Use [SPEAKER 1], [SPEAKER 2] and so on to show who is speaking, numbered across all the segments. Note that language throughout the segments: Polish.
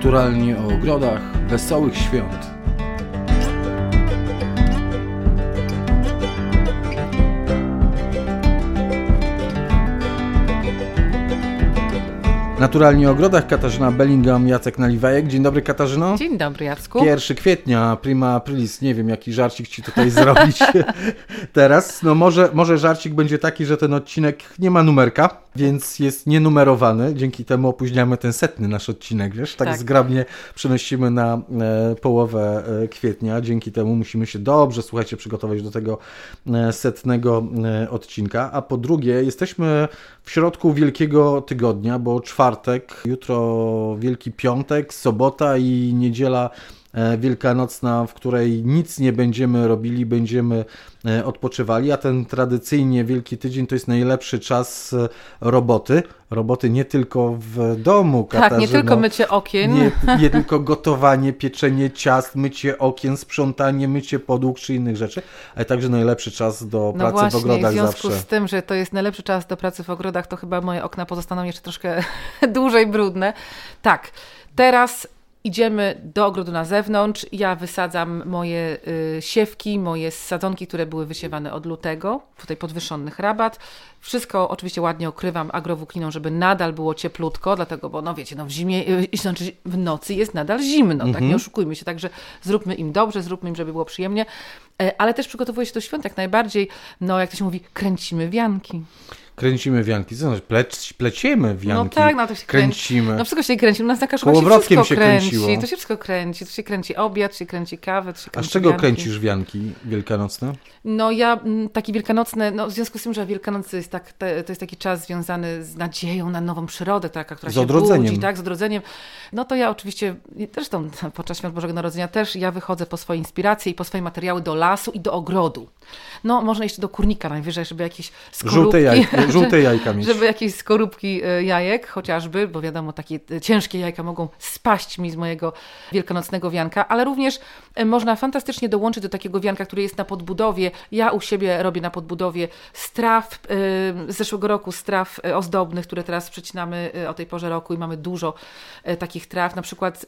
[SPEAKER 1] Naturalnie o ogrodach, wesołych świąt. Naturalnie o ogrodach Katarzyna Bellingham, Jacek Naliwajek. Dzień dobry Katarzyno.
[SPEAKER 2] Dzień dobry Jacku.
[SPEAKER 1] 1 kwietnia, prima aprilis, nie wiem jaki żarcik ci tutaj zrobić teraz. No może, może żarcik będzie taki, że ten odcinek nie ma numerka, więc jest nienumerowany. Dzięki temu opóźniamy ten setny nasz odcinek, wiesz? Tak, tak. zgrabnie przenosimy na e, połowę e, kwietnia. Dzięki temu musimy się dobrze, słuchajcie, przygotować do tego e, setnego e, odcinka. A po drugie, jesteśmy w środku Wielkiego Tygodnia, bo czwartek, jutro Wielki Piątek, sobota i niedziela wielkanocna, w której nic nie będziemy robili, będziemy e, odpoczywali, a ten tradycyjnie Wielki Tydzień to jest najlepszy czas e, roboty. Roboty nie tylko w domu,
[SPEAKER 2] Tak, nie tylko mycie okien.
[SPEAKER 1] Nie, nie tylko gotowanie, pieczenie ciast, mycie okien, sprzątanie, mycie podłóg czy innych rzeczy, ale także najlepszy czas do
[SPEAKER 2] no
[SPEAKER 1] pracy
[SPEAKER 2] właśnie,
[SPEAKER 1] w ogrodach
[SPEAKER 2] w związku
[SPEAKER 1] zawsze.
[SPEAKER 2] z tym, że to jest najlepszy czas do pracy w ogrodach, to chyba moje okna pozostaną jeszcze troszkę dłużej brudne. Tak, teraz Idziemy do ogrodu na zewnątrz. Ja wysadzam moje y, siewki, moje sadzonki, które były wysiewane od lutego. Tutaj podwyższonych rabat. Wszystko oczywiście ładnie okrywam agrowłókniną, żeby nadal było cieplutko, dlatego, bo no wiecie, no w zimie, y, znaczy w nocy jest nadal zimno, tak? Nie
[SPEAKER 1] Mhm.
[SPEAKER 2] oszukujmy się. Także zróbmy im dobrze, zróbmy im, żeby było przyjemnie. E, Ale też przygotowuję się do świąt jak najbardziej, no jak to się mówi, kręcimy wianki.
[SPEAKER 1] Kręcimy wianki, co znaczy plec, pleciemy wianki,
[SPEAKER 2] No tak, no to się kręci.
[SPEAKER 1] kręcimy.
[SPEAKER 2] No wszystko się kręci, u nas na Kaszubach się wszystko
[SPEAKER 1] się
[SPEAKER 2] kręci.
[SPEAKER 1] kręciło.
[SPEAKER 2] To się wszystko kręci, to się kręci obiad, się kręci kawę, się
[SPEAKER 1] A
[SPEAKER 2] kręci
[SPEAKER 1] z czego
[SPEAKER 2] wianki.
[SPEAKER 1] kręcisz wianki wielkanocne?
[SPEAKER 2] No ja mm, taki wielkanocny, no w związku z tym, że Wielkanoc jest tak, te, to jest taki czas związany z nadzieją na nową przyrodę, taka, która
[SPEAKER 1] Z
[SPEAKER 2] się
[SPEAKER 1] odrodzeniem.
[SPEAKER 2] budzi, tak, z odrodzeniem. No to ja oczywiście, zresztą podczas Świąt Bożego Narodzenia też ja wychodzę po swoje inspiracje i po swoje materiały do lasu i do ogrodu. No można jeszcze do kurnika najwyżej, żeby jakieś skorupki...
[SPEAKER 1] Żółte, żółte jajka mieć.
[SPEAKER 2] Żeby jakieś skorupki e, jajek chociażby, bo wiadomo, takie ciężkie jajka mogą spaść mi z mojego wielkanocnego wianka, ale również e, można fantastycznie dołączyć do takiego wianka, który jest na podbudowie. Ja u siebie robię na podbudowie straw, e, z zeszłego roku straw ozdobnych, które teraz przecinamy o tej porze roku i mamy dużo takich traw, na przykład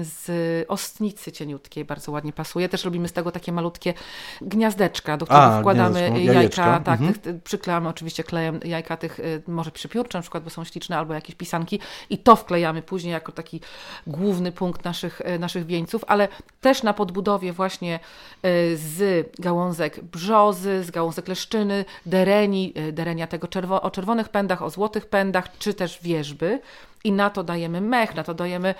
[SPEAKER 2] z ostnicy cieniutkiej, bardzo ładnie pasuje. Też robimy z tego takie malutkie gniazdeczka, do których
[SPEAKER 1] A,
[SPEAKER 2] wkładamy
[SPEAKER 1] jajeczka.
[SPEAKER 2] jajka, tak,
[SPEAKER 1] Mhm.
[SPEAKER 2] przyklejamy oczywiście klejem jajka tych, y, może przypiórcze na przykład, bo są śliczne, albo jakieś pisanki i to wklejamy później jako taki główny punkt naszych, y, naszych wieńców, ale też na podbudowie właśnie y, z gałązek brzozy, z gałązek leszczyny, dereni, derenia tego czerwo- o czerwonych pędach, o złotych pędach, czy też wierzby. I na to dajemy mech, na to dajemy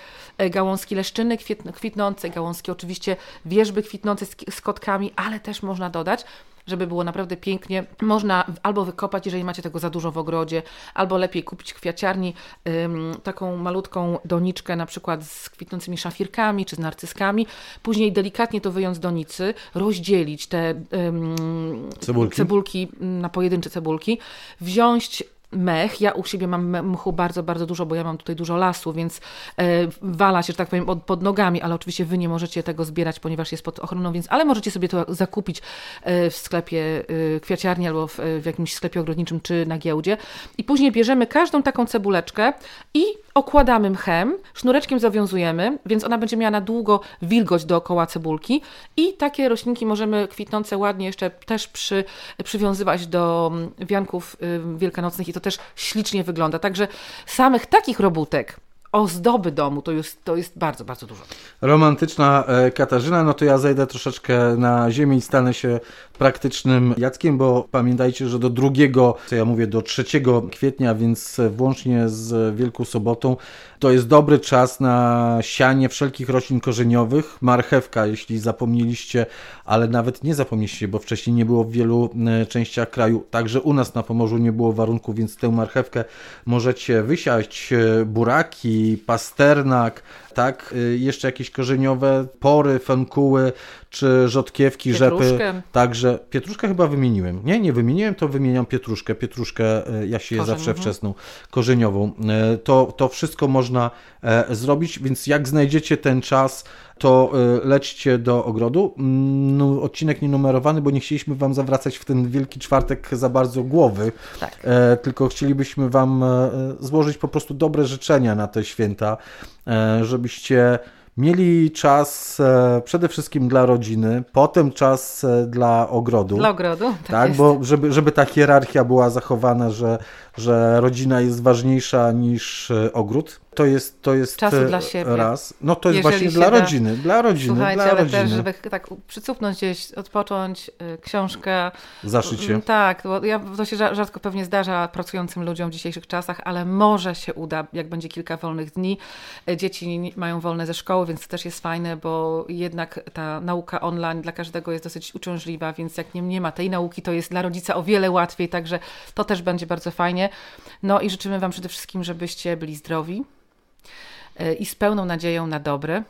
[SPEAKER 2] gałązki leszczyny kwitn- kwitnące, gałązki oczywiście wierzby kwitnące z, z kotkami, ale też można dodać, żeby było naprawdę pięknie, można albo wykopać, jeżeli macie tego za dużo w ogrodzie, albo lepiej kupić w kwiaciarni ym, taką malutką doniczkę, na przykład z kwitnącymi szafirkami czy z narcyskami. Później delikatnie to wyjąć z donicy, rozdzielić te ym,
[SPEAKER 1] Cebulki.
[SPEAKER 2] cebulki na pojedyncze cebulki, wziąć mech. Ja u siebie mam mchu bardzo, bardzo dużo, bo ja mam tutaj dużo lasu, więc e, wala się, że tak powiem, od, pod nogami, ale oczywiście wy nie możecie tego zbierać, ponieważ jest pod ochroną, więc ale możecie sobie to zakupić e, w sklepie e, kwiaciarni albo w, w jakimś sklepie ogrodniczym czy na giełdzie. I później bierzemy każdą taką cebuleczkę i okładamy mchem, sznureczkiem zawiązujemy, więc ona będzie miała na długo wilgoć dookoła cebulki i takie roślinki możemy kwitnące ładnie jeszcze też przy, przywiązywać do mm, wianków y, wielkanocnych i to też ślicznie wygląda. Także samych takich robótek, ozdoby domu to jest, to jest bardzo, bardzo dużo.
[SPEAKER 1] Romantyczna e, Katarzyna, no to ja zejdę troszeczkę na ziemię i stanę się praktycznym Jackiem, bo pamiętajcie, że do drugiego, co ja mówię, do 3 kwietnia, więc włącznie z Wielką Sobotą, to jest dobry czas na sianie wszelkich roślin korzeniowych. Marchewka, jeśli zapomnieliście, ale nawet nie zapomnieliście, bo wcześniej nie było w wielu e, częściach kraju, także u nas na Pomorzu nie było warunków, więc tę marchewkę możecie wysiać, e, pasternak, tak, y, jeszcze jakieś korzeniowe pory, fenkuły, czy rzodkiewki, rzepy.
[SPEAKER 2] Pietruszkę.
[SPEAKER 1] Także pietruszkę chyba wymieniłem. Nie, nie wymieniłem, to wymieniam pietruszkę. Pietruszkę y, ja sieję
[SPEAKER 2] Korzeń,
[SPEAKER 1] zawsze
[SPEAKER 2] mhm.
[SPEAKER 1] wczesną, korzeniową. Y, To, to wszystko można e, zrobić, więc jak znajdziecie ten czas, to lećcie do ogrodu. No, odcinek nienumerowany, bo nie chcieliśmy Wam zawracać w ten Wielki Czwartek za bardzo głowy,
[SPEAKER 2] Tak.
[SPEAKER 1] e, tylko chcielibyśmy Wam e, złożyć po prostu dobre życzenia na tę święta, e, żebyście mieli czas e, przede wszystkim dla rodziny, potem czas e, dla ogrodu.
[SPEAKER 2] Dla ogrodu, tak,
[SPEAKER 1] tak bo żeby, żeby ta hierarchia była zachowana, że, że rodzina jest ważniejsza niż e, ogród. To jest, to jest
[SPEAKER 2] Czasu
[SPEAKER 1] e,
[SPEAKER 2] dla siebie.
[SPEAKER 1] raz. No to jest
[SPEAKER 2] Jeżeli
[SPEAKER 1] właśnie dla
[SPEAKER 2] da.
[SPEAKER 1] rodziny, dla rodziny,
[SPEAKER 2] Słuchajcie,
[SPEAKER 1] dla
[SPEAKER 2] ale
[SPEAKER 1] rodziny.
[SPEAKER 2] też, żeby tak przycupnąć gdzieś, odpocząć, y, książkę.
[SPEAKER 1] Zaszyć się.
[SPEAKER 2] Mm, Tak, bo ja, to się rza- rzadko pewnie zdarza pracującym ludziom w dzisiejszych czasach, ale może się uda, jak będzie kilka wolnych dni. E, Dzieci mają wolne ze szkoły, więc to też jest fajne, bo jednak ta nauka online dla każdego jest dosyć uciążliwa, więc jak nie, nie ma tej nauki, to jest dla rodzica o wiele łatwiej, także to też będzie bardzo fajnie. No i życzymy Wam przede wszystkim, żebyście byli zdrowi e, i z pełną nadzieją na dobre,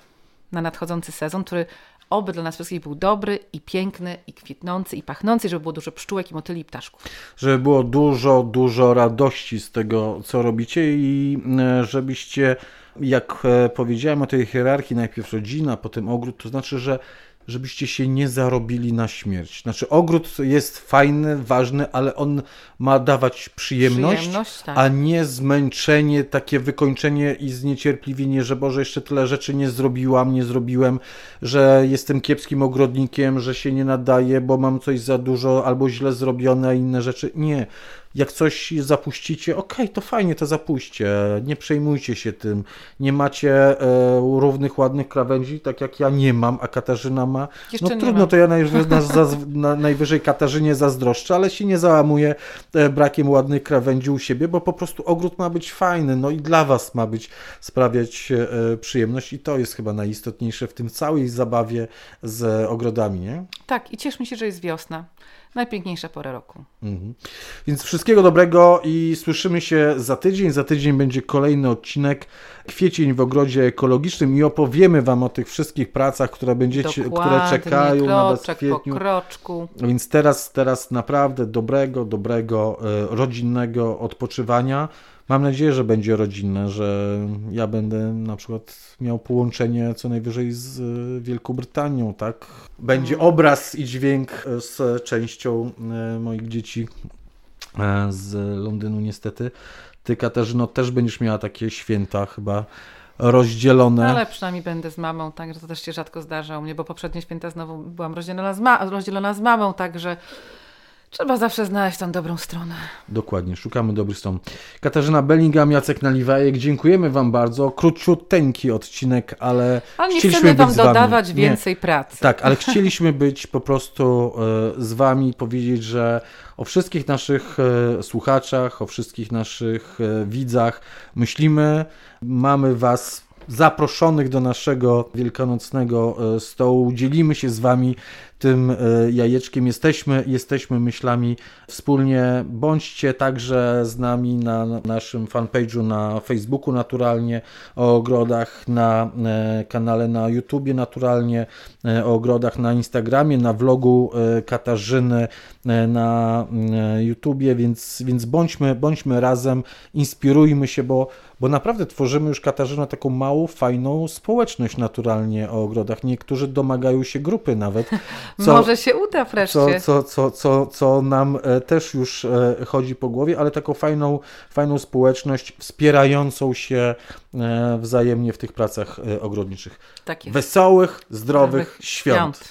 [SPEAKER 2] na nadchodzący sezon, który oby dla nas wszystkich był dobry i piękny, i kwitnący, i pachnący, żeby było dużo pszczółek i motyli i ptaszków.
[SPEAKER 1] żeby było dużo, dużo radości z tego, co robicie i e, żebyście, jak e, powiedziałem o tej hierarchii, najpierw rodzina, potem ogród, to znaczy, że żebyście się nie zarobili na śmierć. Znaczy ogród jest fajny, ważny, ale on ma dawać przyjemność,
[SPEAKER 2] Przyjemność, tak.
[SPEAKER 1] a nie zmęczenie, takie wykończenie i zniecierpliwienie, że Boże, jeszcze tyle rzeczy nie zrobiłam, nie zrobiłem, że jestem kiepskim ogrodnikiem, że się nie nadaje, bo mam coś za dużo albo źle zrobione, a inne rzeczy. Nie. Jak coś zapuścicie, okej, to fajnie, to zapuśćcie. Nie przejmujcie się tym. Nie macie e, równych, ładnych krawędzi, tak jak ja nie mam, a Katarzyna ma.
[SPEAKER 2] Jeszcze
[SPEAKER 1] no trudno,
[SPEAKER 2] mam.
[SPEAKER 1] to ja najwyżej, na, na, najwyżej Katarzynie zazdroszczę, ale się nie załamuję e, brakiem ładnych krawędzi u siebie, bo po prostu ogród ma być fajny, no i dla Was ma być sprawiać e, przyjemność i to jest chyba najistotniejsze w tym całej zabawie z ogrodami, nie?
[SPEAKER 2] Tak, i cieszmy się, że jest wiosna. Najpiękniejsza pora roku.
[SPEAKER 1] Mhm. Więc wszystkiego dobrego i słyszymy się za tydzień. Za tydzień będzie kolejny odcinek Kwiecień w ogrodzie ekologicznym i opowiemy Wam o tych wszystkich pracach, które będziecie, które czekają na Was w
[SPEAKER 2] kroczek
[SPEAKER 1] kwietniu.
[SPEAKER 2] po kroczku.
[SPEAKER 1] Więc teraz, teraz naprawdę dobrego, dobrego, e, rodzinnego odpoczywania. Mam nadzieję, że będzie rodzinne, że ja będę na przykład miał połączenie co najwyżej z e, Wielką Brytanią, tak? Będzie obraz i dźwięk e, z częścią e, moich dzieci z Londynu niestety. Ty Katarzyno też będziesz miała takie święta chyba rozdzielone.
[SPEAKER 2] Ale przynajmniej będę z mamą, także to też się rzadko zdarza u mnie, bo poprzednie święta znowu byłam rozdzielona z, ma- rozdzielona z mamą, także trzeba zawsze znaleźć tą dobrą stronę.
[SPEAKER 1] Dokładnie, szukamy dobrych stron. Katarzyna Bellingham, Jacek Naliwajek, dziękujemy Wam bardzo. Króciuteńki odcinek, ale
[SPEAKER 2] Ale nie
[SPEAKER 1] chcieliśmy
[SPEAKER 2] chcemy Wam
[SPEAKER 1] wami.
[SPEAKER 2] dodawać
[SPEAKER 1] Nie.
[SPEAKER 2] więcej pracy.
[SPEAKER 1] Tak, ale chcieliśmy być po prostu e, z Wami, powiedzieć, że o wszystkich naszych e, słuchaczach, o wszystkich naszych e, widzach myślimy. Mamy Was zaproszonych do naszego wielkanocnego stołu. Dzielimy się z Wami tym e, jajeczkiem. Jesteśmy, jesteśmy myślami wspólnie. Bądźcie także z nami na naszym fanpage'u na Facebooku naturalnie o ogrodach, na e, kanale na YouTubie naturalnie e, o ogrodach, na Instagramie, na vlogu Katarzyny na YouTubie, więc, więc bądźmy, bądźmy razem, inspirujmy się, bo, bo naprawdę tworzymy już Katarzyna taką małą, fajną społeczność naturalnie o ogrodach. Niektórzy domagają się grupy nawet. Co,
[SPEAKER 2] Może się uda
[SPEAKER 1] co,
[SPEAKER 2] wreszcie.
[SPEAKER 1] co, co, co, co nam e, też już e, chodzi po głowie, ale taką fajną, fajną społeczność wspierającą się e, wzajemnie w tych pracach ogrodniczych.
[SPEAKER 2] Tak.
[SPEAKER 1] Wesołych, zdrowych
[SPEAKER 2] Zdrowych
[SPEAKER 1] świąt.
[SPEAKER 2] świąt.